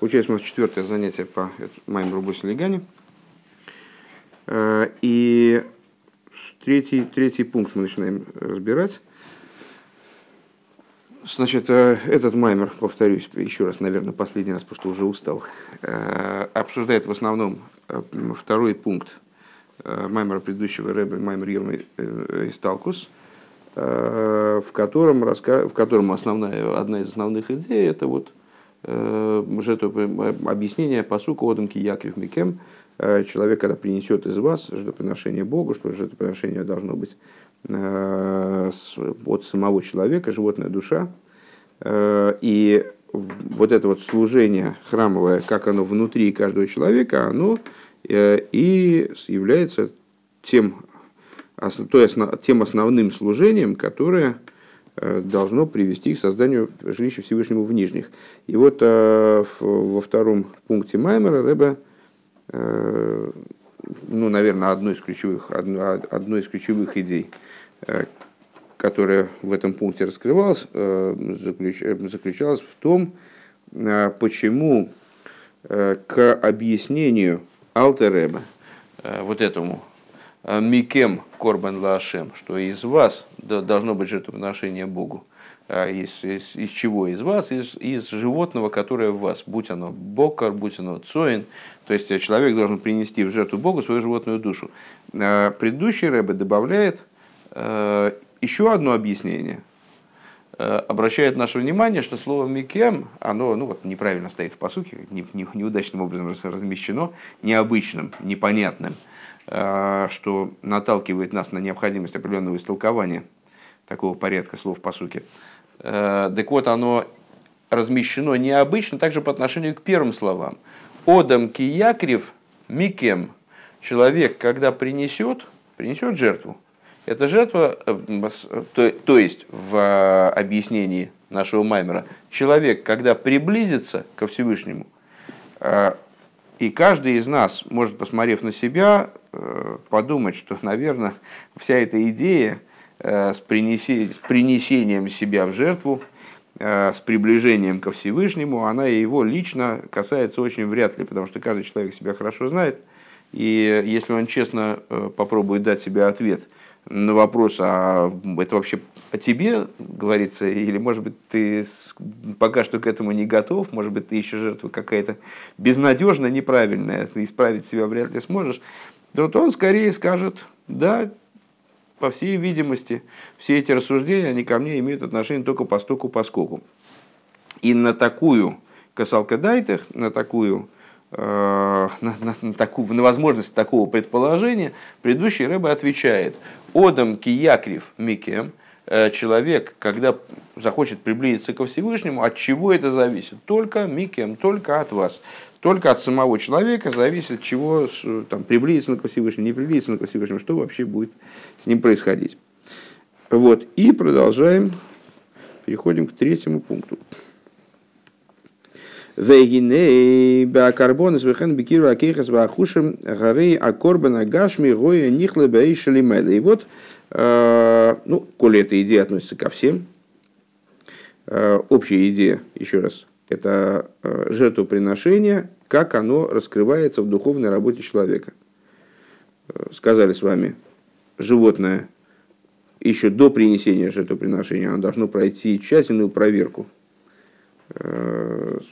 Получается, у нас четвертое занятие по моим Рубус Легане. Э, и третий, третий пункт мы начинаем разбирать. Значит, э, этот маймер, повторюсь еще раз, наверное, последний раз, потому что уже устал, э, обсуждает в основном второй пункт маймера предыдущего Рэба, маймер Йома Исталкус, в котором, в котором основная, одна из основных идей – это вот Э, жертву, объяснение посука Одамки Якрив Микем, э, человек, когда принесет из вас жертвоприношение Богу, что жертвоприношение должно быть э, от самого человека, животная душа. И вот это вот служение храмовое, как оно внутри каждого человека, оно и является тем, тем основным служением, которое Э, должно привести к созданию жилища Всевышнему в Нижних. И вот э, во втором пункте Маймера Рэбе, э, ну, наверное, одной из ключевых, одной из ключевых идей, которая в этом пункте раскрывалась, заключалась в том, почему к объяснению Алтереба, вот этому Э, Микем Корбан Лашем, что из вас должно быть жертвоприношение Богу. А из, из, из чего? Из вас, из, из животного, которое в вас. Будь оно бокар, будь оно цоин. То есть человек должен принести в жертву Богу свою животную душу. А предыдущий Рэбе добавляет э, еще одно объяснение. Э, обращает наше внимание, что слово «микем», оно ну, вот, неправильно стоит в посухе, не, не, неудачным образом размещено, необычным, непонятным – Э, что наталкивает нас на необходимость определенного истолкования такого порядка слов по сути. Э, так вот, оно размещено необычно также по отношению к первым словам. Одам киякрив микем. Человек, когда принесет, принесет жертву. Эта жертва, э, то, то есть в объяснении нашего Маймера, человек, когда приблизится ко Всевышнему, и каждый из нас может, посмотрев на себя, э, подумать, что, наверное, вся эта идея э, с, принесением себя в жертву, э, с приближением ко Всевышнему, она его лично касается очень вряд ли, потому что каждый человек себя хорошо знает, и если он честно попробует дать себе ответ – на вопрос, а это вообще о тебе говорится, или, может быть, ты пока что к этому не готов, может быть, ты еще жертва какая-то безнадежная, неправильная, ты исправить себя вряд ли сможешь, то вот он скорее скажет, да, по всей видимости, все эти рассуждения, они ко мне имеют отношение только по стоку поскольку. И на такую касалка дайтах, на такую на, на, на, такую, на возможность такого предположения, предыдущий рыба отвечает, «Одам киякрив микем», э, человек, когда захочет приблизиться ко Всевышнему, от чего это зависит? Только микем, только от вас. Только от самого человека зависит, чего там, приблизиться к Всевышнему, не приблизиться к Всевышнему, что вообще будет с ним происходить. Вот, и продолжаем, переходим к третьему пункту. Вегиней бакарбон из вехен бекиру акейхас бахушим горы акорбан агашми гоя нихле бейшели И вот, э, ну, коли эта идея относится ко всем, э, общая идея, еще раз, это э, жертвоприношение, как оно раскрывается в духовной работе человека. Сказали с вами, животное еще до принесения жертвоприношения, оно должно пройти тщательную проверку –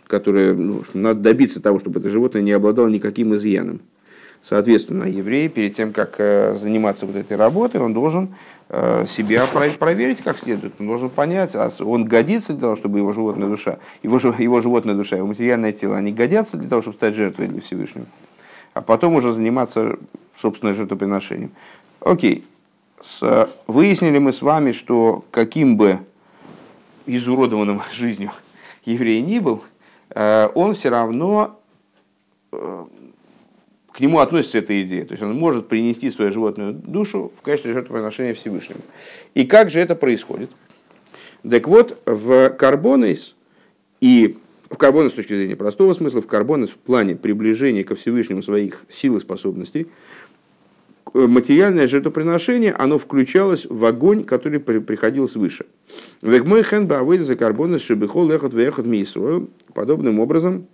которое ну, надо добиться того, чтобы это животное не обладало никаким изъяном. Соответственно, еврей перед тем, как э, заниматься вот этой работой, он должен э, себя проверить как следует. Он должен понять, а он годится для того, чтобы его животная душа, его, его животная душа, его материальное тело, они годятся для того, чтобы стать жертвой для Всевышнего. А потом уже заниматься, собственно, жертвоприношением. Окей. С, выяснили мы с вами, что каким бы изуродованным жизнью еврей ни был, э, он все равно э, к нему относится эта идея. То есть он может принести свою животную душу в качестве жертвоприношения Всевышнему. И как же это происходит? Так вот, в карбонейс и в карбонес с точки зрения простого смысла, в карбонес в плане приближения ко Всевышнему своих сил и способностей, материальное жертвоприношение, оно включалось в огонь, который приходил свыше. Век мой хен за карбона шибихол эхот вехот Подобным образом,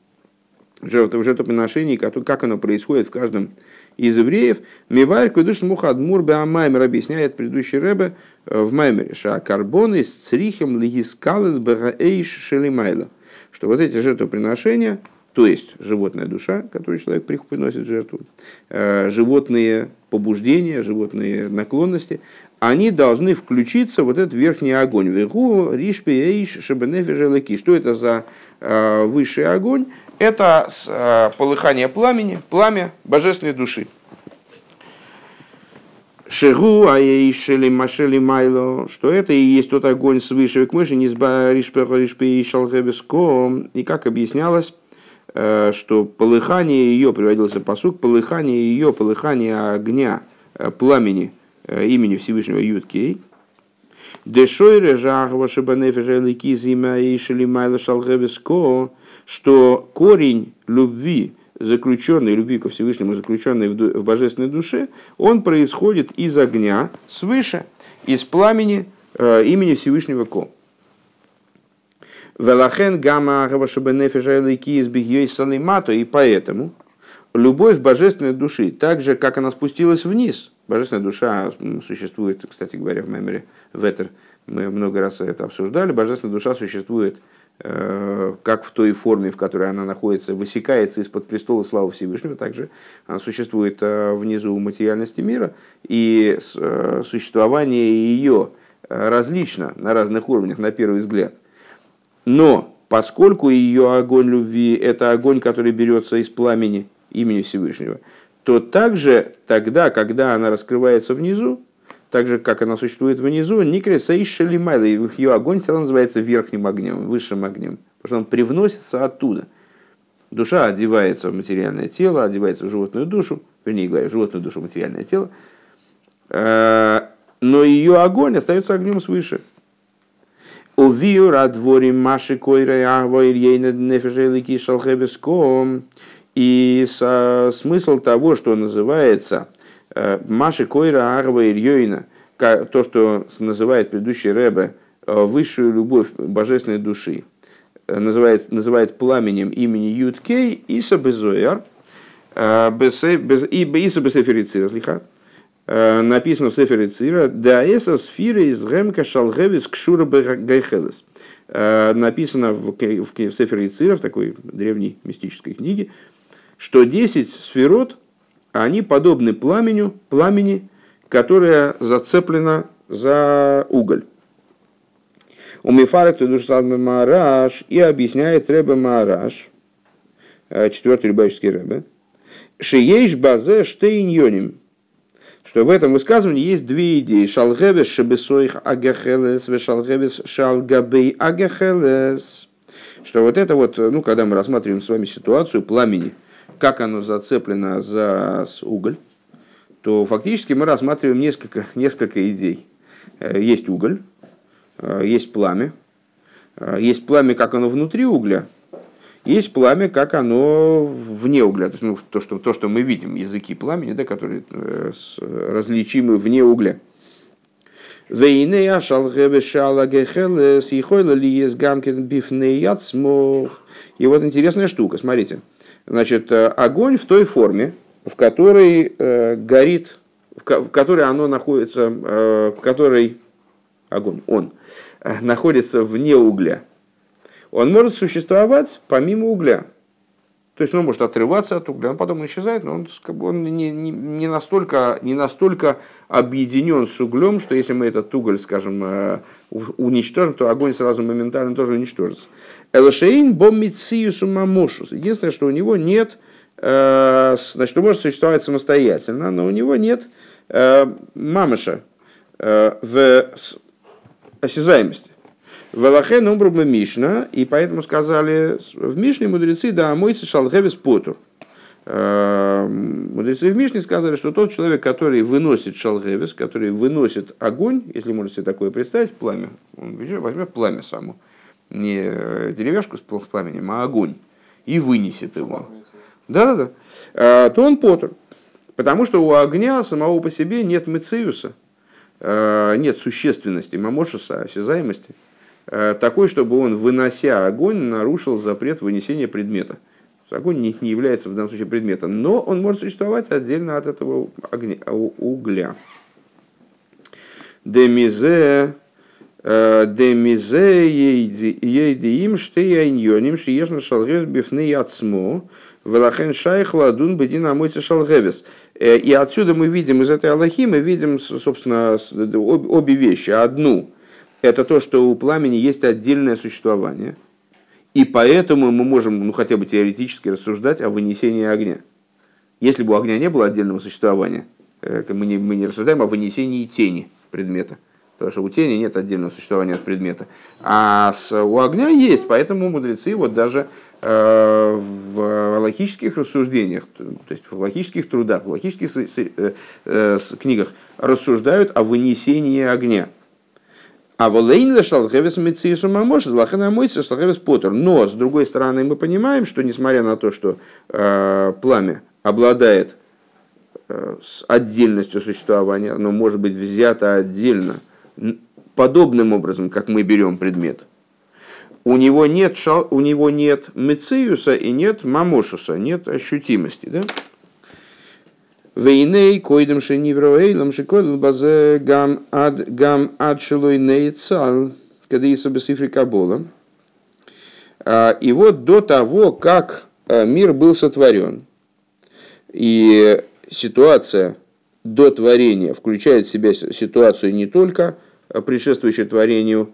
жертвоприношений, как оно происходит в каждом из евреев. Мивайр кведуш мухадмур беамаймер объясняет предыдущий рэбе э, в Маймере, что карбоны с црихем лигискалет бегаэйш шелимайла. Что вот эти жертвоприношения, то есть животная душа, которую человек приносит в жертву, э, животные побуждения, животные наклонности, они должны включиться в этот верхний огонь. Вегу, ришпи, эйш, шебенефи, Что это за э, высший огонь? Это э, полыхание пламени, пламя божественной души. Шигу, аишели, машели, майло, что это и есть тот огонь свыше к мыши, не шалгебеско. И как объяснялось, что полыхание ее, приводился посук, полыхание ее, полыхание огня, э, пламени имени Всевышнего Юткей, шелимайла шалгебеско, что корень любви, заключенной, любви ко Всевышнему, заключенной в, божественной душе, он происходит из огня свыше, из пламени э, имени Всевышнего Ко. Велахен гамма гавашабенефеша лейки из салимато, и поэтому любовь божественной души, так же, как она спустилась вниз, божественная душа существует, кстати говоря, в меморе Ветер, мы много раз это обсуждали, божественная душа существует Э, как в той форме, в которой она находится, высекается из-под престола славы Всевышнего, также она существует э, внизу материальности мира, и э, существование ее различно на разных уровнях, на первый взгляд. Но поскольку ее огонь любви – это огонь, который берется из пламени имени Всевышнего, то также тогда, когда она раскрывается внизу, так же, как она существует внизу, Никреса и Шалимайла, ее огонь все равно называется верхним огнем, высшим огнем, потому что он привносится оттуда. Душа одевается в материальное тело, одевается в животную душу, вернее говоря, в животную душу, в материальное тело, э, но ее огонь остается огнем свыше. Увию радвори маши койра агвоир ейна нефежелики шалхебеском. И смысл того, что называется Маши Койра Арва Ильёйна, то, что называет предыдущий Рэбе высшую любовь божественной души, называет, называет пламенем имени Юткей Иса Безояр, и Иса Бесеферицира, слиха, написано в Сефере Цира, да эса сфира из гемка шалгевис кшура гайхелес. Написано в, в, в Сефере Цира, в такой древней мистической книге, что 10 сферот – они подобны пламеню, пламени, которое зацеплено за уголь. У Мифара Тудушсалме Маараш и объясняет Ребе Маараш, э, четвертый рыбаческий Ребе, Шиеш базе штейньоним, что в этом высказывании есть две идеи. Шалгебес шебесоих агахелес, вешалгебес шалгабей агахелес. Что вот это вот, ну, когда мы рассматриваем с вами ситуацию пламени – как оно зацеплено за уголь, то фактически мы рассматриваем несколько, несколько идей. Э, есть уголь, э, есть пламя, э, есть пламя, как оно внутри угля, есть пламя, как оно вне угля. То, есть, ну, то, что, то, что мы видим, языки пламени, да, которые различимы вне угля. И вот интересная штука, смотрите. Значит, э, огонь в той форме, в которой э, горит, в которой оно находится, э, в которой огонь, он э, находится вне угля, он может существовать помимо угля. То есть он может отрываться от угля, он потом исчезает, но он, как бы, он не, не, не, настолько, не настолько объединен с углем, что если мы этот уголь, скажем, э, уничтожим, то огонь сразу моментально тоже уничтожится. Элшейн боммициусу мамошус. Единственное, что у него нет, э, значит, он может существовать самостоятельно, но у него нет э, мамыша в осязаемости. Велахен умбрубла Мишна, и поэтому сказали в Мишне мудрецы, да, мойцы шалгевис потур. Э, мудрецы в Мишне сказали, что тот человек, который выносит шалгевис, который выносит огонь, если можно себе такое представить, пламя, он возьмет пламя само, не деревяшку с пламенем, а огонь, и вынесет его. Да-да-да. Э, то он потур. Потому что у огня самого по себе нет мециуса, э, нет существенности, мамошуса, осязаемости. Э, такой, чтобы он, вынося огонь, нарушил запрет вынесения предмета. огонь не, не является в данном случае предметом, но он может существовать отдельно от этого огня, угля. Демизе Демизе ейдиим штейайньоним шиешна шалгес бифны яцмо велахен шайх ладун бедин амойца шалгевес. И отсюда мы видим, из этой Аллахи мы видим, собственно, обе вещи. Одну – это то, что у пламени есть отдельное существование, и поэтому мы можем, ну хотя бы теоретически рассуждать о вынесении огня. Если бы у огня не было отдельного существования, мы не, мы не рассуждаем о вынесении тени предмета. Потому что у тени нет отдельного существования от предмета. А с, у огня есть, поэтому мудрецы вот даже э, в логических рассуждениях, то есть в логических трудах, в логических э, э, книгах рассуждают о вынесении огня. А волейн шалхевес мецису мамош, лахана мойца шалхевес потер. Но, с другой стороны, мы понимаем, что несмотря на то, что э, пламя обладает э, с отдельностью существования, оно может быть взято отдельно – подобным образом, как мы берем предмет. У него нет, шал, у него нет мециуса и нет мамошуса, нет ощутимости. Да? Вейней койдем шенивроэйлам шикодл базе гам ад гам ад шилой нейцал, когда есть обесифри кабола. А, и вот до того, как а, мир был сотворен, и ситуация до творения включает в себя ситуацию не только предшествующую творению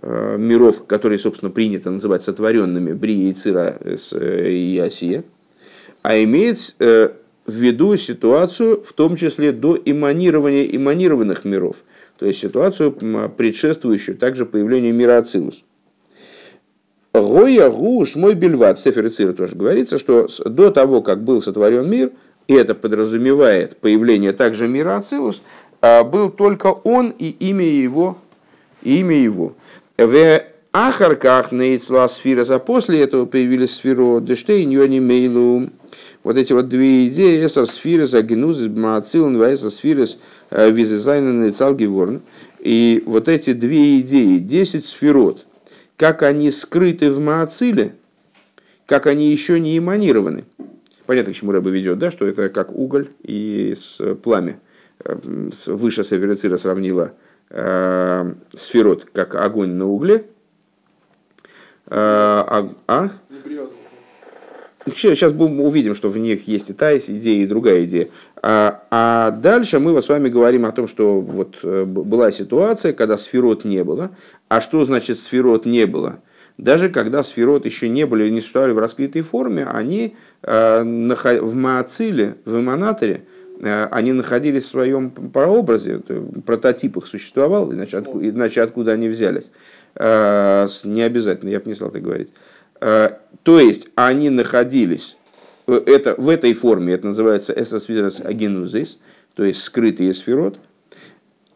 э, миров, которые, собственно, принято называть сотворенными Брия и Цира э, и Осия, а имеет э, в виду ситуацию, в том числе до эманирования эманированных миров, то есть ситуацию, предшествующую также появлению мира Ацилус. Гоя гуш мой бельват, в Сефер Цира тоже говорится, что до того, как был сотворен мир, и это подразумевает появление также мира Ацилус, а, был только он и имя его, и имя его. В Ахарках нейцла сфера, а после этого появились сферу Дештейн Йони Мейлу. Вот эти вот две идеи, эсер сферы за генузис бмаацилн, эсер сферы э, визизайна нейцал геворн. И вот эти две идеи, 10 сферот, как они скрыты в Маациле, как они еще не эманированы. Понятно, к чему Рэба ведет, да, что это как уголь и пламя выше Северицира сравнила э, сферот как огонь на угле. Э, а? а? Сейчас будем увидим, что в них есть и та идея, и другая идея. А, а дальше мы вот с вами говорим о том, что вот э, была ситуация, когда сферот не было. А что значит сферот не было? Даже когда сферот еще не были, не существовали в раскрытой форме, они э, в Маациле, в Эманаторе, Э, они находились в своем прообразе, прототип их существовал, иначе, откуда, иначе откуда они взялись. Э, не обязательно, я бы не стал так говорить. Э, то есть они находились это, в этой форме, это называется эсосфирос агенузис, то есть скрытый сферот,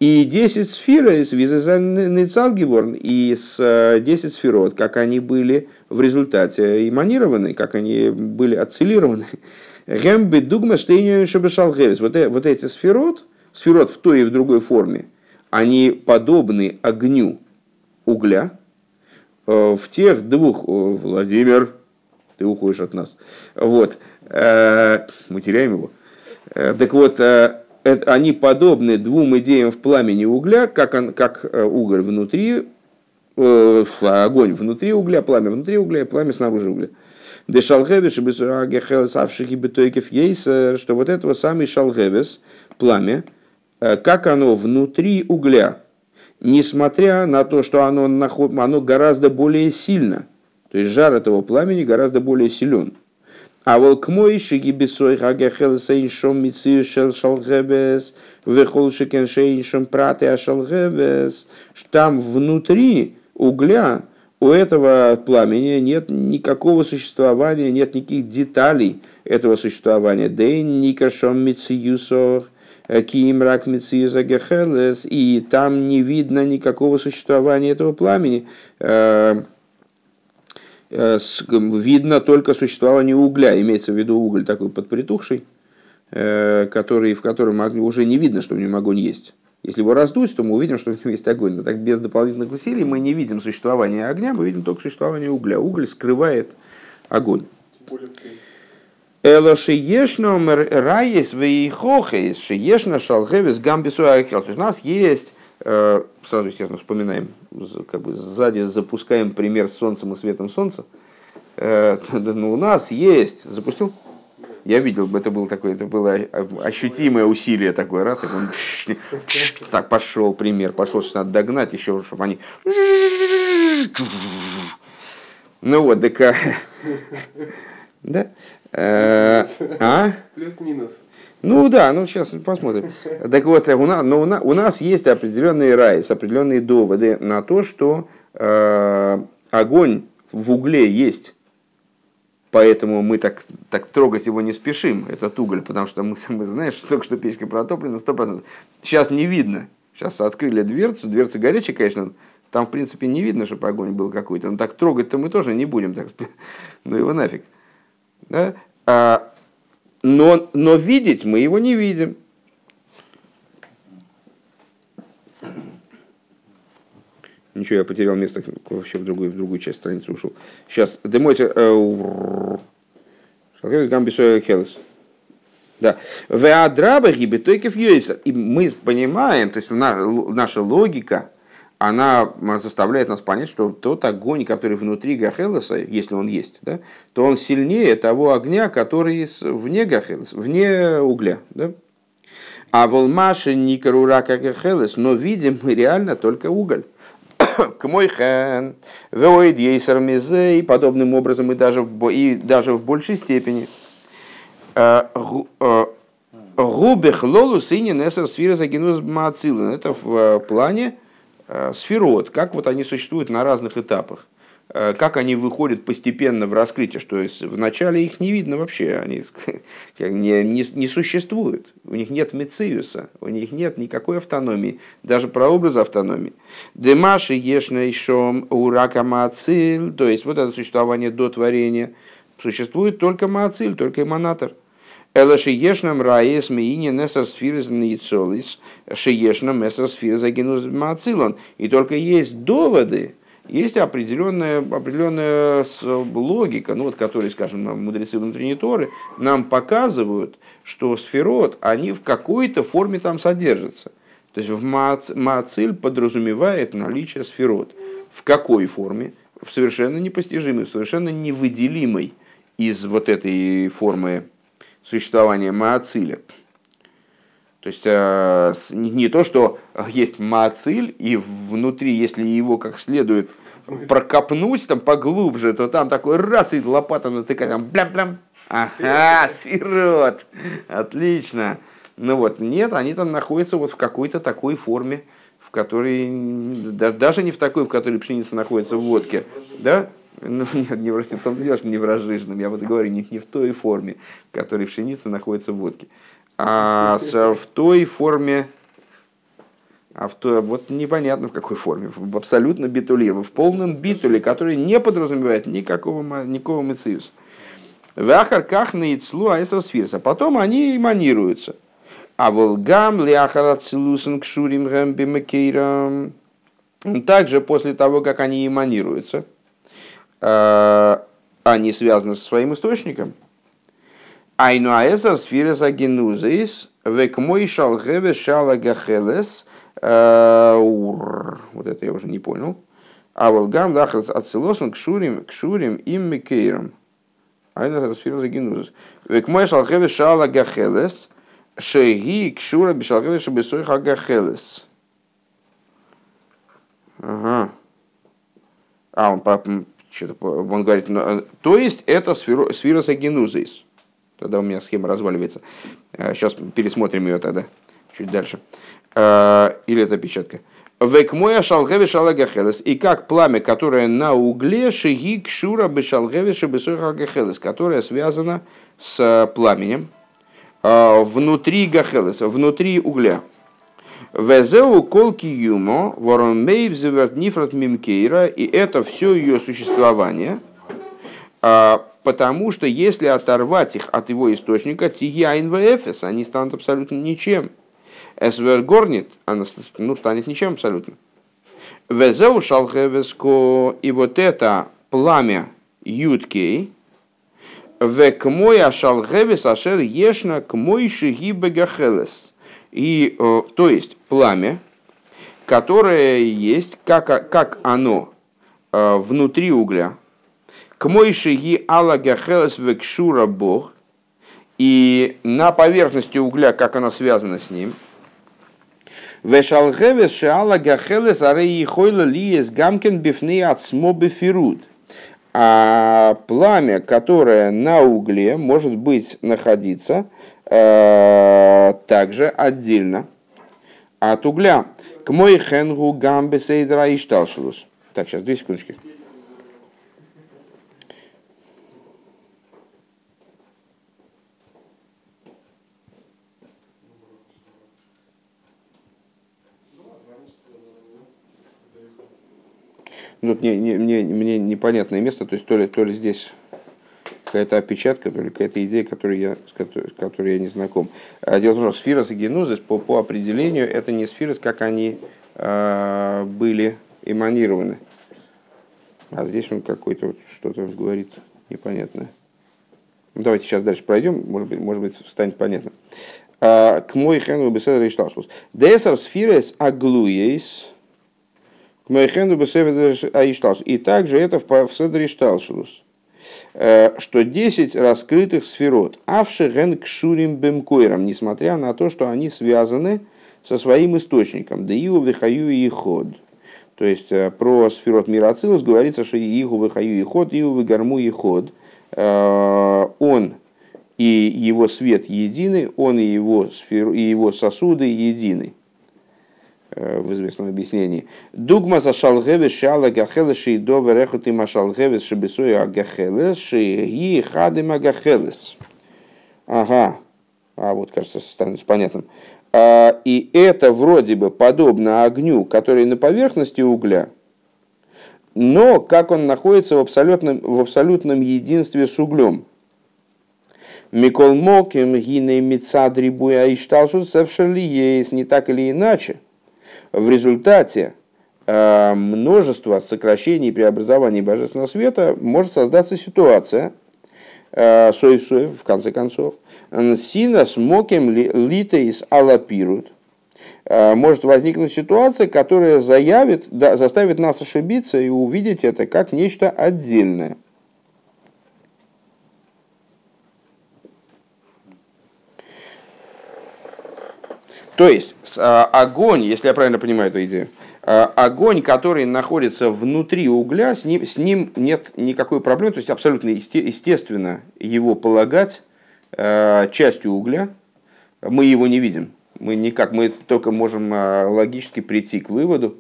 и 10 сфер из Визезанецалгиборн, и с 10 сферот, как они были в результате эманированы, как они были ацелированы, Гемби дугма шабешалгевис. Вот, э, вот эти сферот, сферот в той и в другой форме, они подобны огню угля. Э, в тех двух, Владимир, ты уходишь от нас, вот, э, мы теряем его. Так вот, они подобны двум идеям в пламени угля, как, он, как уголь внутри, огонь внутри угля, пламя внутри угля и пламя снаружи угля. Дешалгевиш, савших и бетойкев ейсер, что вот это вот самый шалгевис, пламя, э, как оно внутри угля, несмотря на то, что оно, оно гораздо более сильно, то есть жар этого пламени гораздо более силен. А вот к мой шиги бесой хагехел сейншом мицию шел шалгебес, вехол шикен шейншом праты ашалгебес, там внутри угля у этого пламени нет никакого существования, нет никаких деталей этого существования. Дейн никашом мициюсох, киимрак мициюза гехелес, и там не видно никакого существования этого пламени. Э, э, видно только существование угля, имеется в виду уголь такой подпритухший, э, который, в котором уже не видно, что в нем огонь есть. Если его раздуть, то мы увидим, что в нем есть огонь. Но так без дополнительных усилий мы не видим существования огня, мы видим только существование угля. Уголь скрывает огонь. Эло шиешно раес вейхохес, шиешно шалхевес гамбису. То есть у нас есть, э, сразу, естественно, вспоминаем, как бы сзади запускаем пример с солнцем и светом солнца. Э, ну, у нас есть, запустил? Я видел, это было такое, это было ощутимое усилие такое, раз, так, он, так пошел пример, пошел, что надо догнать еще, чтобы они... Ну вот, так... Да? Э, а? Плюс-минус. Ну да, ну сейчас посмотрим. Так вот, у нас, но у, нас, у нас есть определенные раи, определенные доводы на то, что э, огонь в угле есть. Поэтому мы так, так трогать его не спешим, этот уголь, потому что мы, мы знаем, что только что печка протоплена 100%. Сейчас не видно. Сейчас открыли дверцу, дверца горячая, конечно, там в принципе не видно, чтобы огонь был какой-то. Но так трогать-то мы тоже не будем, так ну его нафиг. Да? А, но, но видеть мы его не видим. Ничего, я потерял место, вообще в другую, в другую часть страницы ушел. Сейчас, демойте... Э, Гамбисоя Хелес. Да. Веадраба гибетойкев И мы понимаем, то есть наша логика, она заставляет нас понять, что тот огонь, который внутри Гахелеса, если он есть, да, то он сильнее того огня, который вне Гахелеса, вне угля. Да? А волмаши никарурака Гахелес, но видим мы реально только уголь. К мой хэн, веоид ейсер и подобным образом и даже, в, и даже в большей степени. А, а, Губех лолус и несер сфира загинус Это в э, плане Э, сферот, как вот они существуют на разных этапах, э, как они выходят постепенно в раскрытие, что вначале их не видно вообще, они не, не, не существуют, у них нет мециуса, у них нет никакой автономии, даже прообраза автономии. Демаши ешна шом урака маациль, то есть вот это существование до творения, существует только маациль, только эманатор – Эла шиешнам раес миине несер сфирис ницолис, шиешнам месер сфирис агинус мацилон. И только есть доводы, есть определенная, определенная логика, ну, вот, которой, скажем, мудрецы внутренней Торы нам показывают, что сферот, они в какой-то форме там содержатся. То есть в Маациль подразумевает наличие сферот. В какой форме? В совершенно непостижимой, совершенно невыделимой из вот этой формы существование Маациля. То есть э, не то, что есть Маациль, и внутри, если его как следует прокопнуть там поглубже, то там такой раз и лопата натыкает, там блям-блям. Ага, сирот. Отлично. Ну вот, нет, они там находятся вот в какой-то такой форме, в которой, даже не в такой, в которой пшеница находится в водке, да, ну, нет, не, в, том дело, что не в разжиженном, я вот говорю, не, не в той форме, в которой пшеница находится в водке, а с, в той форме, а в той, вот непонятно в какой форме, в абсолютно битуле, в полном битуле, который не подразумевает никакого, никакого мециуса. В ахарках на ицлу айсосфирса. Потом они эманируются. А волгам ляхарат целусен кшурим гэмби Также после того, как они эманируются – а связаны со своим источником. Айну аэсар сфирес агенузис, век мой шалгеве шала гахелес, э, вот это я уже не понял. А волгам дахрас ацелосн кшурим, кшурим им микейром. Айну аэсар сфирес агенузис. Век мой шалгеве шала гахелес, шеги кшура бешалгеве шабесойха гахелес. Ага. А, он он говорит, ну, э, то есть это сфирос агенузис. Тогда у меня схема разваливается. Сейчас э, пересмотрим ее тогда, чуть дальше. Э, или это печатка. Век моя шалгеви шалагахелес. И как пламя, которое на угле, шиги кшура бешалгеви шебесойхагахелес, которое связано с пламенем внутри гахелеса, внутри угля. Везеу колки юмо, ворон мейбзеверт нифрат мимкейра, и это все ее существование, а, потому что если оторвать их от его источника, тигиайн вэфес, они станут абсолютно ничем. Эсвер горнит, она ну, станет ничем абсолютно. Везеу шалхевеско, и вот это пламя юткей, В к мой ашалгевес ашер ешна к мой шиги бегахелес. И, то есть, пламя, которое есть, как, как оно внутри угля, к мой шиги ала гахелес векшура бог, и на поверхности угля, как оно связано с ним – Вешалгевес шаала гахелес хойла лиес гамкен бифны ацмо бифируд. А пламя, которое на угле, может быть находиться э, также отдельно от угля. К мой хенгу гамбе сейдра и шталшилус. Так, сейчас, две секундочки. Ну, тут не, не, не, мне непонятное место, то есть то ли, то ли здесь какая-то опечатка, то ли какая-то идея, которой я, с, которой, с которой я не знаком. А дело в том, что сферос и генузис по, по определению это не сферос, как они э, были эманированы. А здесь он какой-то вот что-то говорит непонятное. Ну, давайте сейчас дальше пройдем, может быть, может быть станет понятно. А, к мой хену беседа решталшус. Десар сферес аглуейс и также это в Седре Шталшилус, э, что 10 раскрытых сферот, авшеген кшурим бемкойрам, несмотря на то, что они связаны со своим источником, Деиу вихаю и ход. То есть э, про сферот Мирацилус говорится, что Игу вихаю и ход, Иу вигарму и ход. Э, он и его свет едины, он и его, сферу, и его сосуды едины. Э, в известном объяснении. Дугма за шалгевес шала гахелес ши до верехути машалгевес шибисуя гахелес ши ги хадима гахелес. Ага, а вот кажется становится понятным. А, и это вроде бы подобно огню, который на поверхности угля, но как он находится в абсолютном, в абсолютном единстве с углем. Микол Моким, Гиней Мицадри Буя Ишталшут Севшали есть не так или иначе – в результате э, множества сокращений и преобразований божественного света может создаться ситуация, э, соев соев, в конце концов, сина смокем литейс алапирут, э, может возникнуть ситуация, которая заявит, да, заставит нас ошибиться и увидеть это как нечто отдельное – То есть а, огонь, если я правильно понимаю эту идею, а, огонь, который находится внутри угля, с ним, с ним нет никакой проблемы, то есть абсолютно естественно его полагать а, частью угля, мы его не видим. Мы никак, мы только можем логически прийти к выводу,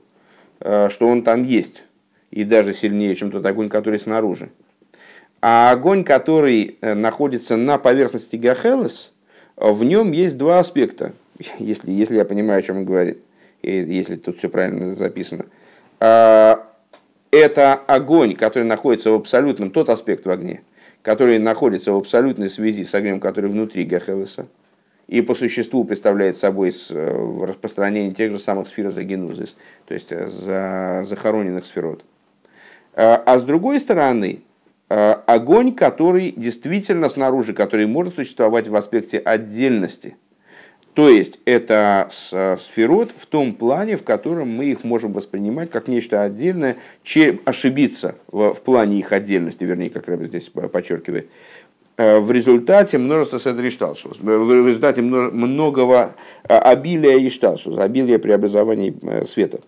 что он там есть, и даже сильнее, чем тот огонь, который снаружи. А огонь, который э, находится на поверхности Гахелес, в нем есть два аспекта если, если я понимаю, о чем он говорит, и если тут все правильно записано. А, это огонь, который находится в абсолютном, тот аспект в огне, который находится в абсолютной связи с огнем, который внутри Гахевеса, и по существу представляет собой э, распространение тех же самых сфер загенузис, то есть э, за захороненных сферот. А, а с другой стороны, э, огонь, который действительно снаружи, который может существовать в аспекте отдельности – то есть это сферот в том плане, в котором мы их можем воспринимать как нечто отдельное, чем ошибиться в, плане их отдельности, вернее, как Рэбби здесь подчеркивает, э, в результате множества седришталшус, в результате многого э, обилия ишталшус, обилия преобразований э, света.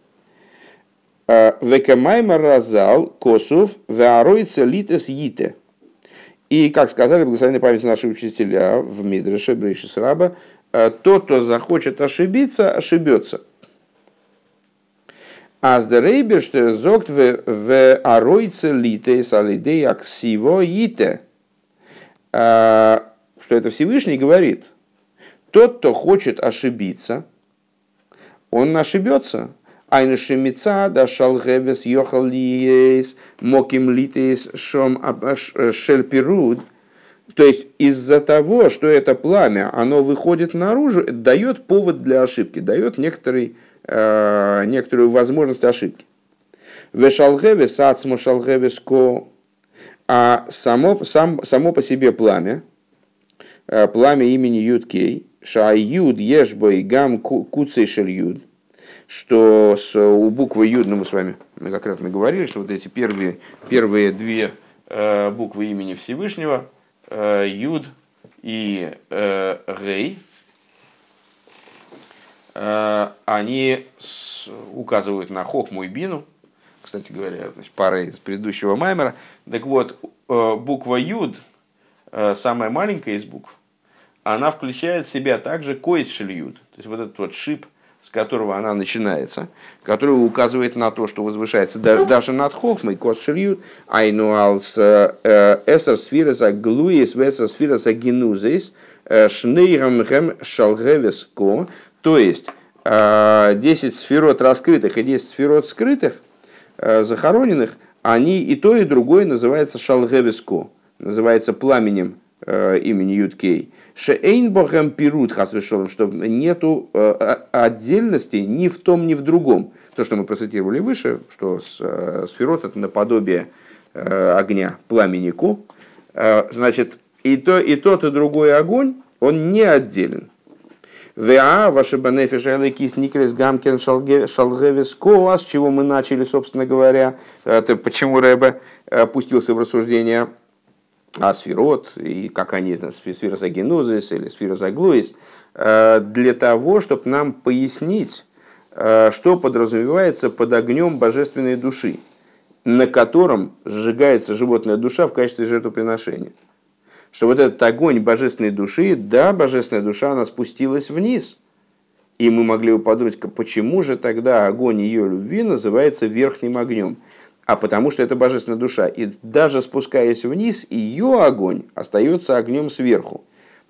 Векамайма разал косов веаройца литес йите. И, как сказали благословенной памяти наши учителя в Мидреше Брейшис Раба, Э, тот, кто захочет ошибиться, ошибется. Аз де рейберште зогт в аройце лите салидей аксиво ите. Э, что это Всевышний говорит. Тот, кто хочет ошибиться, он ошибется. Айну шемица да шалгевес йохал моким литейс шом шельпируд – то есть из-за того, что это пламя, оно выходит наружу, дает повод для ошибки, дает некоторый, э, некоторую возможность ошибки. Вешалгеве сацму шалгевеско. А само, сам, само по себе пламя, э, пламя имени Юдкей, Шаюд Ешбой Гам Куцейшель Юд, что с, у буквы Юд, ну мы с вами многократно говорили, что вот эти первые, первые две э, буквы имени Всевышнего, Юд и э, Рей, э, они указывают на Хохму и Бину, кстати говоря, значит, пара из предыдущего Маймера. Так вот, э, буква Юд, э, самая маленькая из букв, она включает в себя также коис Юд, то есть вот этот вот шип, с которого она начинается, который указывает на то, что возвышается даже над Хохмой, кос шильют, айнуалс э, эсер сфираса глуис, весер сфираса генузис, шнейрам хэм шалгевеско, то есть 10 сферот раскрытых и 10 сферот скрытых – Э, захороненных, они и то, и другое называется шалгевиско, называется пламенем э, имени Юткей. Шейнбохем пирут хасвешолом, что нету э, отдельности ни в том, ни в другом. То, что мы процитировали выше, что сферот это наподобие огня пламенику, значит, и, то, и тот, и другой огонь, он не отделен. ВА, ваши банефиш кис никрес гамкен шалгевис с чего мы начали, собственно говоря, это почему Рэбе опустился в рассуждение о сферот, и как они, сфера загенузис или сфера заглуис, для того, чтобы нам пояснить, что подразумевается под огнем божественной души, на котором сжигается животная душа в качестве жертвоприношения что вот этот огонь божественной души, да, божественная душа, она спустилась вниз. И мы могли бы подумать, почему же тогда огонь ее любви называется верхним огнем? А потому что это божественная душа. И даже спускаясь вниз, ее огонь остается огнем сверху.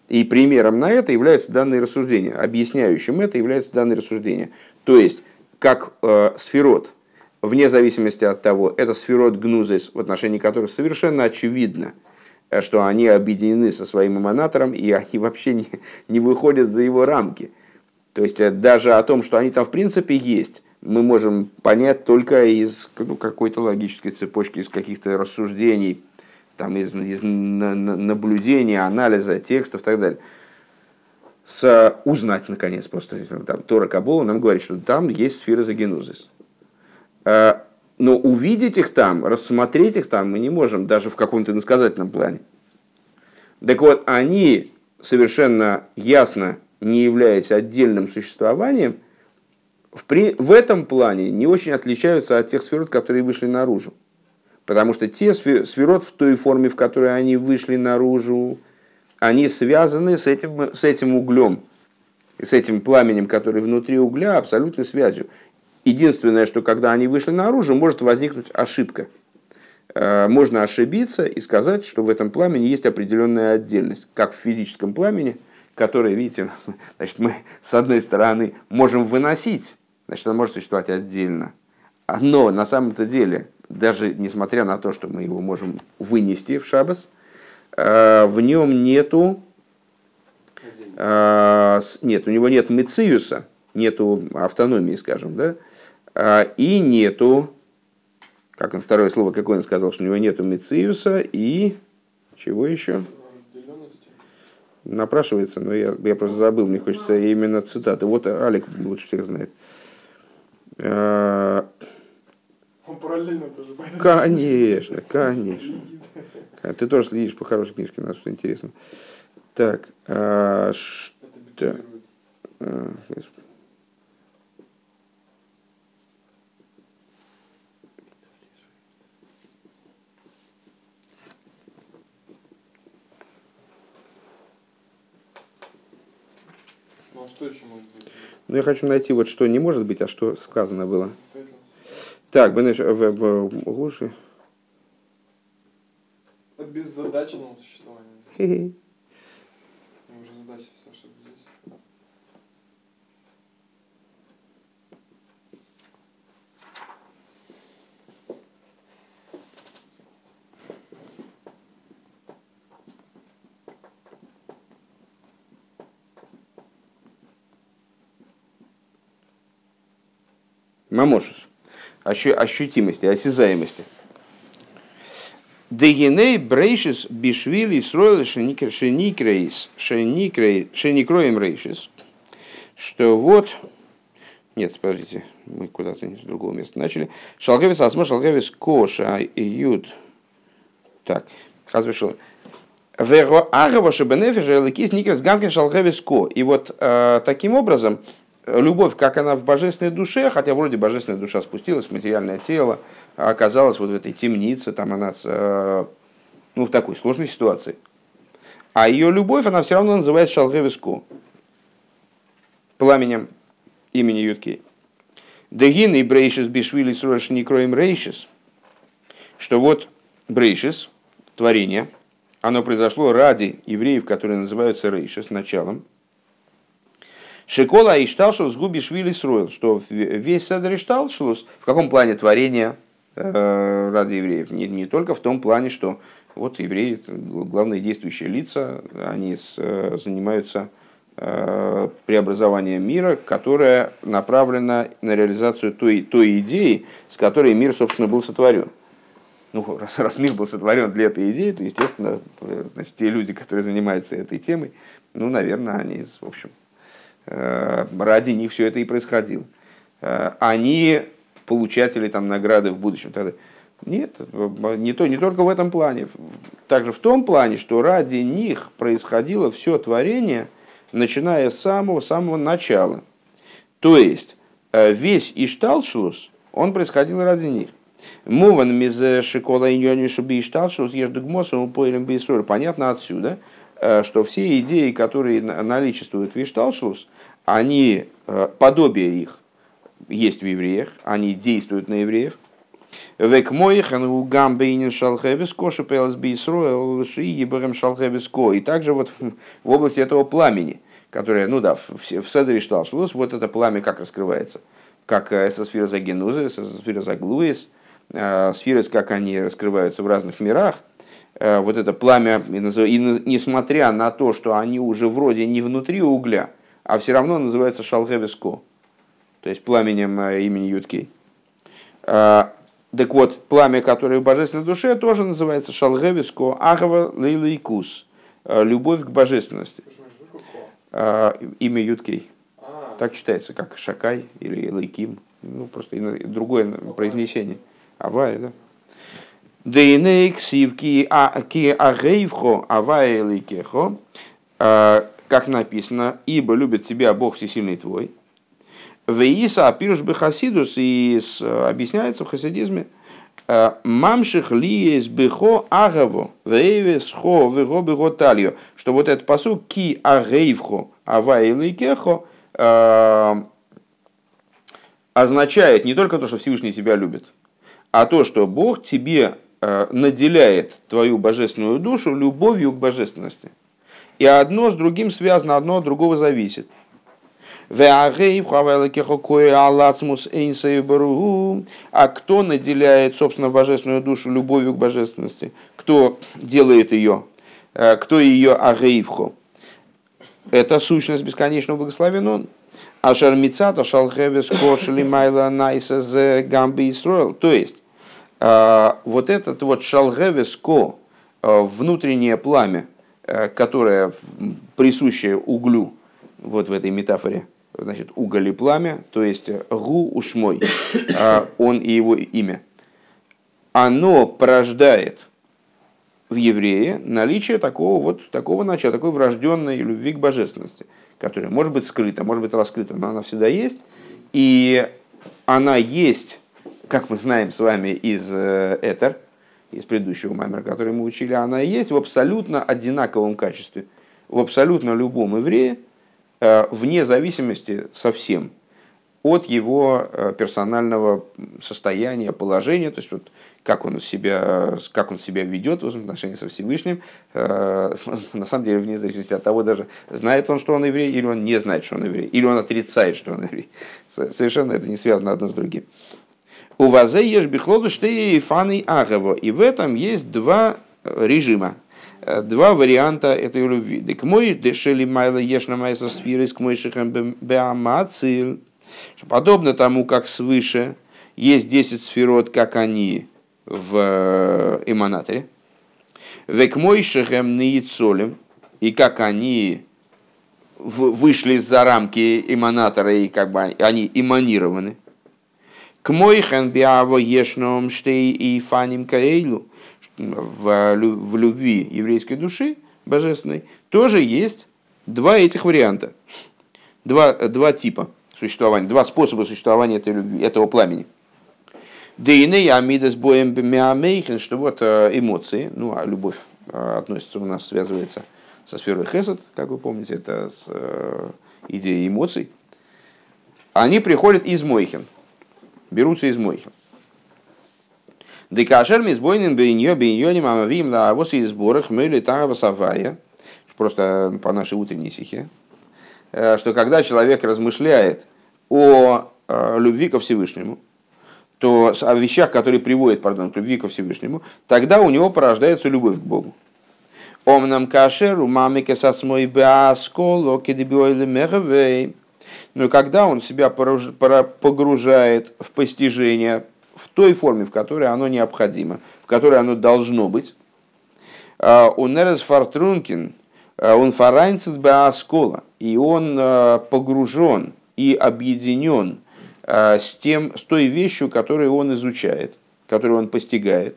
И примером на это является данное рассуждение. Объясняющим это является данное рассуждение. То есть, как э, сферот, вне зависимости от того, это сферот гнузис, в отношении которых совершенно очевидно – Э, что они объединены со своим эманатором, и они вообще не, не выходят за его рамки. То есть э, даже о том, что они там в принципе есть, мы можем понять только из ну, какой-то логической цепочки, из каких-то рассуждений, там, из, из наблюдения, анализа текстов и так далее. С, узнать, наконец, просто там, Тора Кабола нам говорит, что там есть сфера Загенузис. Э, но увидеть их там, рассмотреть их там мы не можем, даже в каком-то иносказательном плане. Так вот, они совершенно ясно не являясь отдельным существованием, в, при, в этом плане не очень отличаются от тех сферот, которые вышли наружу. Потому что те сферот в той форме, в которой они вышли наружу, они связаны с этим, с этим углем, с этим пламенем, который внутри угля, абсолютной связью. Единственное, что когда они вышли наружу, может возникнуть ошибка. Э, можно ошибиться и сказать, что в этом пламени есть определенная отдельность, как в физическом пламени, которое, видите, значит, мы с одной стороны можем выносить, значит, оно может существовать отдельно. Но на самом-то деле, даже несмотря на то, что мы его можем вынести в шабас, э, в нем нету, э, нет, у него нет мециуса, нету автономии, скажем, да, а, и нету, как он второе слово, какое он сказал, что у него нету Мециуса и чего еще? Напрашивается, но я, я просто забыл, мне хочется именно цитаты. Вот Алик лучше всех знает. А, он параллельно тоже Конечно, конечно. Ты тоже следишь по хорошей книжке, нас что интересно. Так, а, что... А, что еще может быть? Ну, я хочу найти вот что не может быть, а что сказано было. Так, Гуши. От беззадачного существования. Уже задача Саша здесь. Мамошус, ощутимости, осязаемости. Дегеней брейшис бишвили строили шеникрейс, шеникроем рейшис, что вот, нет, подождите, мы куда-то с другого места начали. Шалгевис асма шалгевис коша юд. Так, хазвешил. Веро агава шебенефиша лекис никрес гамкин шалгевис ко. И вот э, таким образом, любовь, как она в божественной душе, хотя вроде божественная душа спустилась в материальное тело, оказалась вот в этой темнице, там она э, ну, в такой сложной ситуации. А ее любовь, она все равно называется Шалгевиску, пламенем имени Юткей. Дегин и Брейшис Бишвили Срош Никроем Рейшис, что вот Брейшис, творение, оно произошло ради евреев, которые называются Рейшис, началом, Шикола и Шталшус губишь Вилли Сроил, что весь Седр и Шталшус, в каком плане творения э, ради евреев? Не, не только в том плане, что вот евреи, главные действующие лица, они с, э, занимаются э, преобразованием мира, которое направлено на реализацию той, той идеи, с которой мир, собственно, был сотворен. Ну, раз, раз мир был сотворен для этой идеи, то, естественно, значит, те люди, которые занимаются этой темой, ну, наверное, они, в общем, Э, ради них все это и происходило. Э, они получатели там, награды в будущем. Нет, не, то, не только в этом плане. Также в том плане, что ради них происходило все творение, начиная с самого-самого начала. То есть, э, весь Ишталшлус, он происходил ради них. Муван миз шикола иньони шуби Ишталшлус еждгмосом поэлем Понятно отсюда, что все идеи, которые наличествуют в Ишталшлус, они, э, подобие их есть в евреях, они действуют на евреев. Век моих, у гамбейнин шалхевис коши пелс бисроэл шииберем шалхевис ко. И также вот в области этого пламени, которое, ну да, в, в Седере вот это пламя как раскрывается. Как эсосфира за генузы, эсосфира за глуис, э, сферы, как они раскрываются в разных мирах. Э, вот это пламя, и несмотря на то, что они уже вроде не внутри угля, а все равно называется Шалгевиско, то есть пламенем э, имени Юткей. А, так вот, пламя, которое в божественной душе, тоже называется Шалгевиско, Агава Лейлайкус, э, любовь к божественности. Имя Юткей. А. Так читается, как Шакай или Лейким. Ну, просто другое произнесение. Авай, да. Дейнейк сивки ки агейвхо авай лейкехо как написано, ибо любит тебя Бог Всесильный твой. Веиса апируш бехасидус, и объясняется в хасидизме, «Э, мамших лиес бехо агаво, вейвес хо вего бего талью, что вот этот посуд ки агейвхо, авай кехо, э, означает не только то, что Всевышний тебя любит, а то, что Бог тебе наделяет твою божественную душу любовью к божественности. И одно с другим связано, одно от другого зависит. А кто наделяет, собственно, божественную душу любовью к божественности? Кто делает ее? Э, кто ее агейвхо? Это сущность бесконечного благословен он. А шармицата шалхевес кошели майла найса гамби. То есть, э, вот этот вот шалхевес ко, э, внутреннее пламя, Э, которая присущая углю, вот в этой метафоре, значит, уголь и пламя, то есть гу ушмой, а он и его имя, оно порождает в еврее наличие такого вот такого начала, такой врожденной любви к божественности, которая может быть скрыта, может быть раскрыта, но она всегда есть, и она есть, как мы знаем с вами из э, Этер, из предыдущего маймера, который мы учили, она есть в абсолютно одинаковом качестве, в абсолютно любом еврее, э, вне зависимости совсем от его э, персонального состояния, положения, то есть вот как он себя, как он себя ведет в отношении со Всевышним, на самом деле вне зависимости от того даже, знает он, что он еврей, или он не знает, что он еврей, или он отрицает, что он еврей. Совершенно это не связано одно с другим. У вазе ешь бихлоду штей фаны агаво. И в этом есть два режима, два варианта этой любви. Дек мой дешели майла ешь на майса сфирис к мой шихам беамацил. Подобно тому, как свыше есть 10 сферот, как они в эманаторе, Век мойшехем ниицолем, и как они вышли за рамки эманатора, и как бы они эманированы. К мойхен биаво ешном штей и фаним каэйлу в, в любви еврейской души божественной тоже есть два этих варианта, два, два типа существования, два способа существования этой любви, этого пламени. Да и не амидас боем миамейхен, что вот э, эмоции, ну а любовь э, относится у нас, связывается со сферой хесед, как вы помните, это с э, идеей эмоций, они приходят из Мойхин, берутся из Мойхин. Декашер мизбойнин бейньо бейньоним амавим на авосе из сборах мыли тагава савая, просто по нашей утренней сихе, э, что когда человек размышляет о э, любви ко Всевышнему, то о вещах, которые приводят пардон, к любви ко Всевышнему, тогда у него порождается любовь к Богу. Омнам кашеру мамике сацмой беасколо кедебиойле мехавей. Но когда он себя погружает в постижение в той форме, в которой оно необходимо, в которой оно должно быть. А, он нерез фартрункин, а, он фарайнцет беаскола, и он а, погружен и объединен с, тем, с той вещью, которую он изучает, которую он постигает.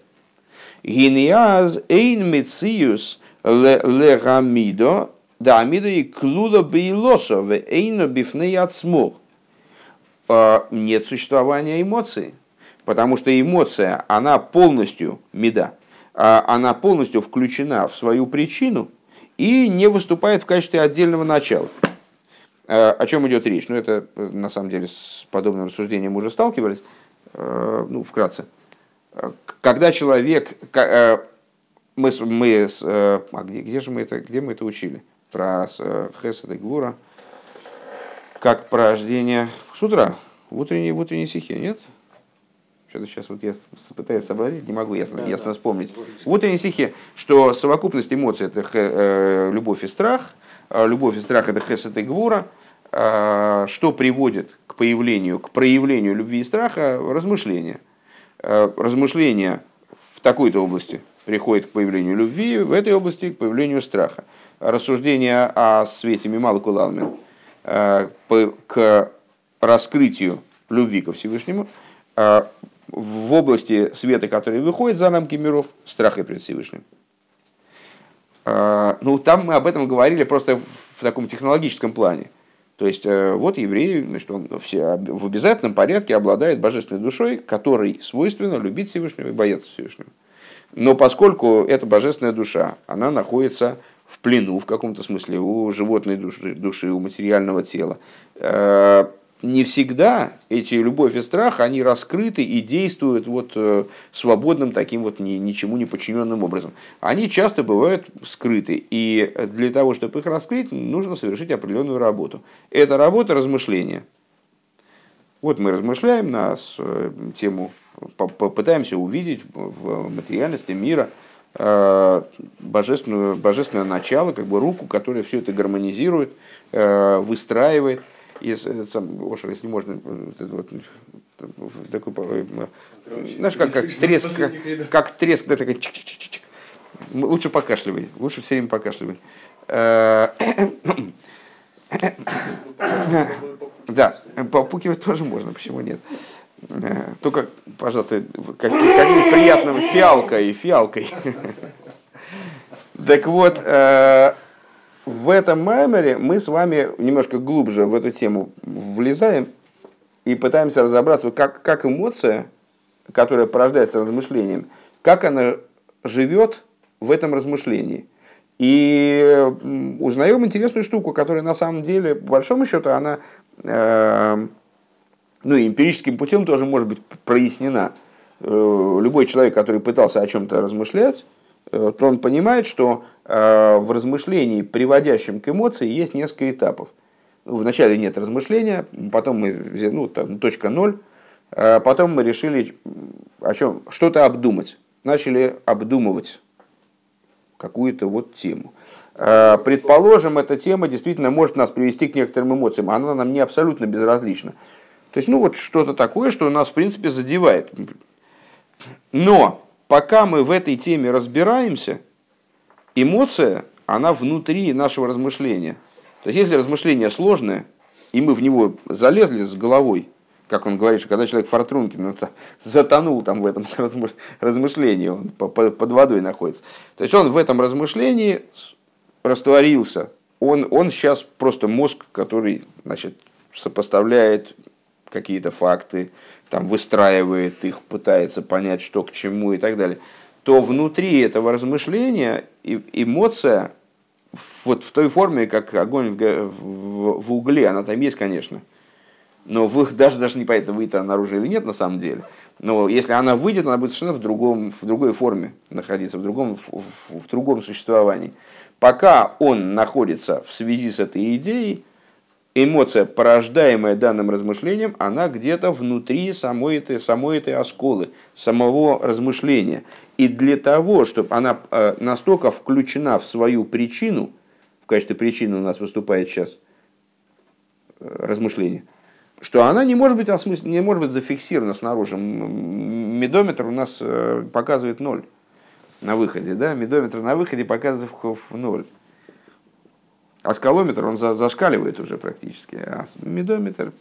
Гиниаз эйн мециус легамидо, да амидо и клуда бейлосо, эйно бифней отсмол. Нет существования эмоций Потому что эмоция, она полностью, меда, а она полностью включена в свою причину и не выступает в качестве отдельного начала. А, о чем идет речь? Ну, это, на самом деле, с подобным рассуждением мы уже сталкивались, э, ну, вкратце. Когда человек, э, мы, мы э, а где, где же мы это, где мы это учили? Про Хесед и Гвура, как порождение с утра, в утренней, в утренней стихе, нет? Что-то сейчас вот я пытаюсь сообразить, не могу ясно, да, ясно да. вспомнить. В утренней стихе, что совокупность эмоций это э, любовь и страх, а любовь и страх это хесед и гвура, э, что приводит к появлению, к проявлению любви и страха, размышления. Э, размышления в такой-то области приходит к появлению любви, в этой области к появлению страха. Рассуждение о свете Мимала Кулалмин э, к раскрытию любви ко Всевышнему э, в области света, который выходит за рамки миров, страха перед Всевышним. А, ну, там мы об этом говорили просто в таком технологическом плане. То есть, э, вот еврей, значит, он все в обязательном порядке обладает божественной душой, которой свойственно любить Всевышнего и бояться Всевышнего. Но поскольку эта божественная душа, она находится в плену в каком-то смысле у животной души, души у материального тела, э, не всегда эти любовь и страх, они раскрыты и действуют вот э, свободным таким вот ни, ничему не подчиненным образом. Они часто бывают скрыты, и для того, чтобы их раскрыть, нужно совершить определенную работу. Это работа размышления. Вот мы размышляем на э, тему, попытаемся увидеть в материальности мира э, божественное, божественное начало, как бы руку, которая все это гармонизирует, выстраивает – если, сам, Ошер, если можно, вот, вот, такой, знаешь, как, как треск, как, как треск, да, такой чик -чик -чик -чик. Лучше покашливай, лучше все время покашливай. Э, да, попукивать тоже можно, почему нет? Э, только, пожалуйста, как-нибудь приятным фиалкой, фиалкой. Так вот, э, в этом маймере мы с вами немножко глубже в эту тему влезаем и пытаемся разобраться, как, как эмоция, которая порождается размышлением, как она живет в этом размышлении. И узнаем интересную штуку, которая на самом деле, по большому счету, она ну, эмпирическим путем тоже может быть прояснена. Э, любой человек, который пытался о чем-то размышлять, Э, то он понимает, что э, в размышлении, приводящем к эмоции, есть несколько этапов. Вначале нет размышления, потом мы ну, там, точка ноль, а потом мы решили о чем, что-то обдумать. Начали обдумывать какую-то вот тему. Предположим, эта тема действительно может нас привести к некоторым эмоциям, она нам не абсолютно безразлична. То есть, ну вот что-то такое, что нас, в принципе, задевает. Но пока мы в этой теме разбираемся, эмоция, она внутри нашего размышления. То есть, если размышление сложное, и мы в него залезли с головой, как он говорит, что когда человек Фортрункин ну, затонул там в этом размышлении, он под водой находится. То есть он в этом размышлении растворился. Он, он сейчас просто мозг, который значит, сопоставляет какие-то факты, там, выстраивает их, пытается понять, что к чему и так далее, то внутри этого размышления эмоция вот в той форме, как огонь в, в, в угле, она там есть, конечно, но вы, даже, даже не понятно, выйдет она наружу или нет на самом деле. Но если она выйдет, она будет совершенно в, другом, в другой форме находиться, в другом, в, в, в другом существовании. Пока он находится в связи с этой идеей, эмоция, порождаемая данным размышлением, она где-то внутри самой этой, самой этой осколы, самого размышления. И для того, чтобы она э, настолько включена в свою причину, в качестве причины у нас выступает сейчас э, размышление, что она не может быть, осмыслен, не может быть зафиксирована снаружи. Медометр у нас э, показывает ноль на выходе. Да? Медометр на выходе показывает в ноль. А скалометр, он зашкаливает уже практически. А медометр,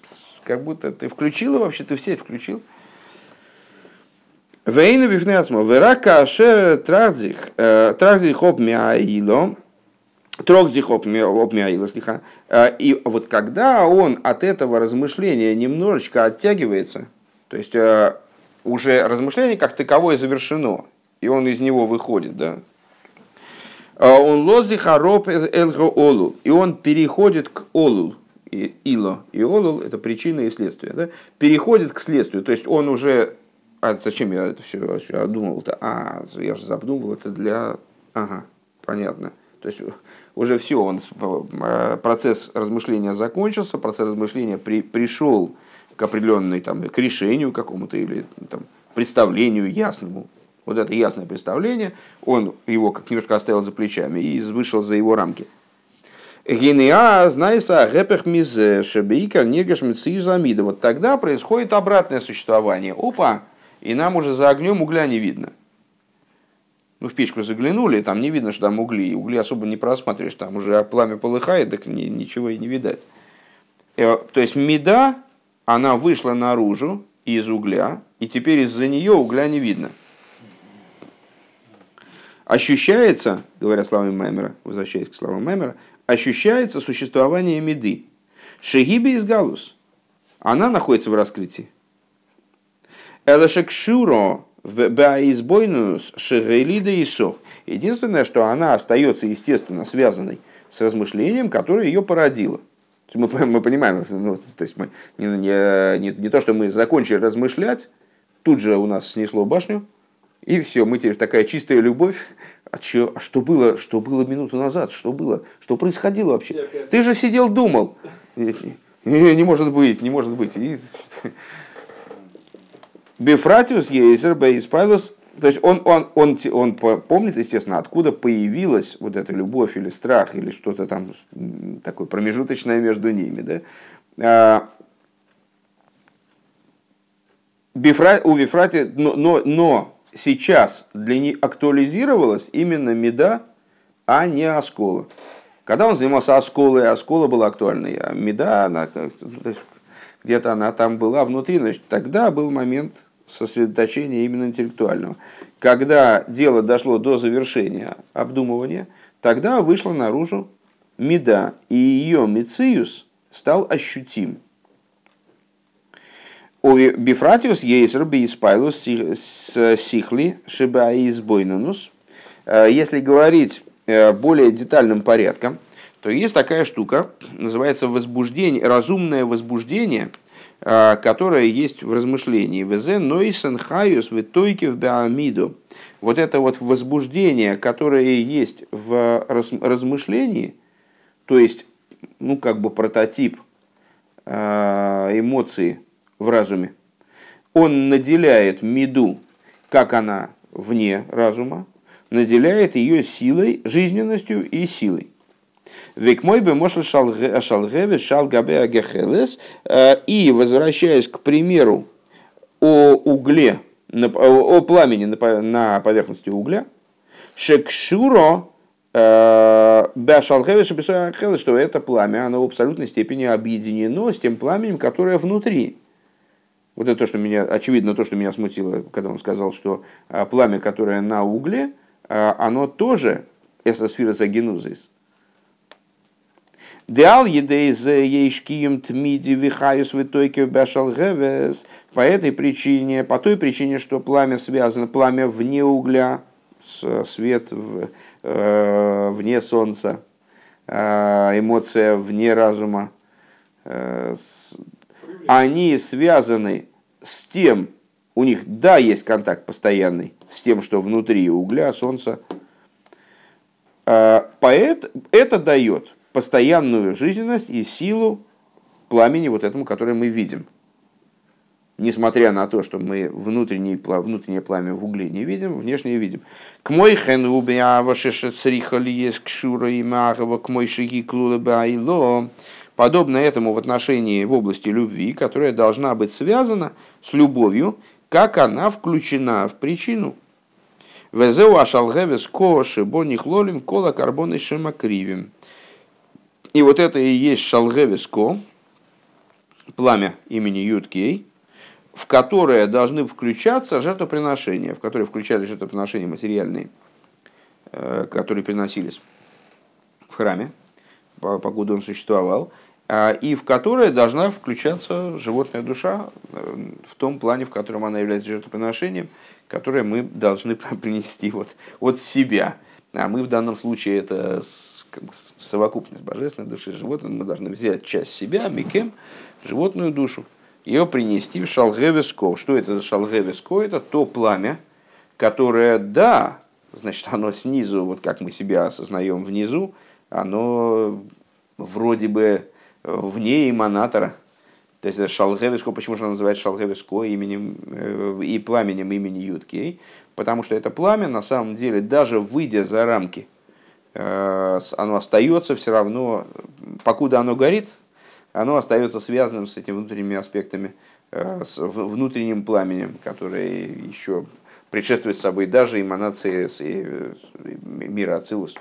как будто ты включил вообще, ты в сеть включил. Вейна бифнеасмо, верака ашер тразих, э, тразих обмяило, Трокздих обмяила, слиха. Э, и вот когда он от этого размышления немножечко оттягивается, то есть э, уже размышление как таковое завершено, и он из него выходит, да, он лоздиха роб элго олул, и он переходит к олул, и ило, и олул это причина и следствие, да, переходит к следствию, то есть он уже, а зачем я это все, все одумал-то, а, я же задумал это для, ага, понятно, то есть уже все, он, э, процесс размышления закончился, процесс размышления при, пришел к определенной, там, к решению какому-то или там, представлению ясному. Вот это ясное представление, он его как немножко оставил за плечами и вышел за его рамки. Генеа, знайся, гепех мизе, шебейка, негаш мициюзамида. Вот тогда происходит обратное существование. Опа, и нам уже за огнем угля не видно ну, в печку заглянули, там не видно, что там угли, угли особо не просматриваешь, там уже пламя полыхает, так ни, ничего и не видать. Э, то есть меда, она вышла наружу из угля, и теперь из-за нее угля не видно. Ощущается, говоря словами Маймера, возвращаясь к словам Маймера, ощущается существование меды. Шегиби из галус. Она находится в раскрытии. Элешекшуро Баизбойнус Шегейлида и Сох. Единственное, что она остается, естественно, связанной с размышлением, которое ее породило. Мы, мы понимаем, ну, то есть мы, не, не, не, не то, что мы закончили размышлять, тут же у нас снесло башню, и все, мы теперь такая чистая любовь. А, чё, а что было, что было минуту назад? Что было? Что происходило вообще? Ты же сидел, думал. Не, не может быть, не может быть. И, Бефратиус Ейзер Бейспайлус, то есть он, он, он, он помнит, естественно, откуда появилась вот эта любовь или страх, или что-то там такое промежуточное между ними. Да? А, Бифра, у Бифрати, но, но, но сейчас для них актуализировалась именно меда, а не оскола. Когда он занимался осколой, оскола была актуальной, а меда, она, где-то она там была внутри, значит, тогда был момент сосредоточения именно интеллектуального. Когда дело дошло до завершения обдумывания, тогда вышла наружу меда, и ее мициус стал ощутим. Бифратиус ейсер бейспайлус сихли шибаизбойнанус. Э, если говорить э, более детальным порядком, то есть такая штука, называется возбуждение, разумное возбуждение – а, которая есть в размышлении. Везе нойсен хаюс в итойке в беамиду. Вот это вот возбуждение, которое есть в размышлении, то есть, ну, как бы прототип эмоции в разуме, он наделяет меду, как она вне разума, наделяет ее силой, жизненностью и силой. Век мой бы мошл шалгеве шал габе агехелес. Э, и возвращаясь к примеру о угле, о пламени на поверхности угля, шекшуро Башалхевиш что это пламя, оно в абсолютной степени объединено с тем пламенем, которое внутри. Вот это то, что меня, очевидно, то, что меня смутило, когда он сказал, что а, пламя, которое на угле, а, оно тоже эсосфира загенузис. Деал едейз ейшкием тмиди вихаюс в итоге башал гевес. По этой причине, по той причине, что пламя связано, пламя вне угля, свет в, э, вне солнца, э, эмоция вне разума, э, они связаны с тем, у них, да, есть контакт постоянный с тем, что внутри угля, солнца. Поэт, это дает постоянную жизненность и силу пламени вот этому, которое мы видим. Несмотря на то, что мы внутреннее, внутреннее пламя в угле не видим, внешнее видим. К мой хен есть кшура и махова, к мой шиги клулы Подобно этому в отношении в области любви, которая должна быть связана с любовью, как она включена в причину. Везеу ашалгевес коши боних лолим кола карбоны шимакривим. И вот это и есть Шалгевиско, пламя имени Юткей, в которое должны включаться жертвоприношения, в которые включались жертвоприношения материальные, э, которые приносились в храме, покуда он существовал, а, и в которое должна включаться животная душа э, в том плане, в котором она является жертвоприношением, которое мы должны принести вот от себя. А мы в данном случае это как бы, совокупность божественной души животного, мы должны взять часть себя, микем, животную душу, ее принести в шалгевеско. Что это за шалгевеско? Это то пламя, которое, да, значит, оно снизу, вот как мы себя осознаем внизу, оно вроде бы вне эманатора. То есть это Шалгевиско, почему же он называет Шалгевиско именем э, и пламенем имени Юткей? Потому что это пламя, на самом деле, даже выйдя за рамки Э, оно остается все равно, покуда оно горит, оно остается связанным с этими внутренними аспектами, э, с внутренним пламенем, которое еще предшествует собой даже эманации мира Ацилус.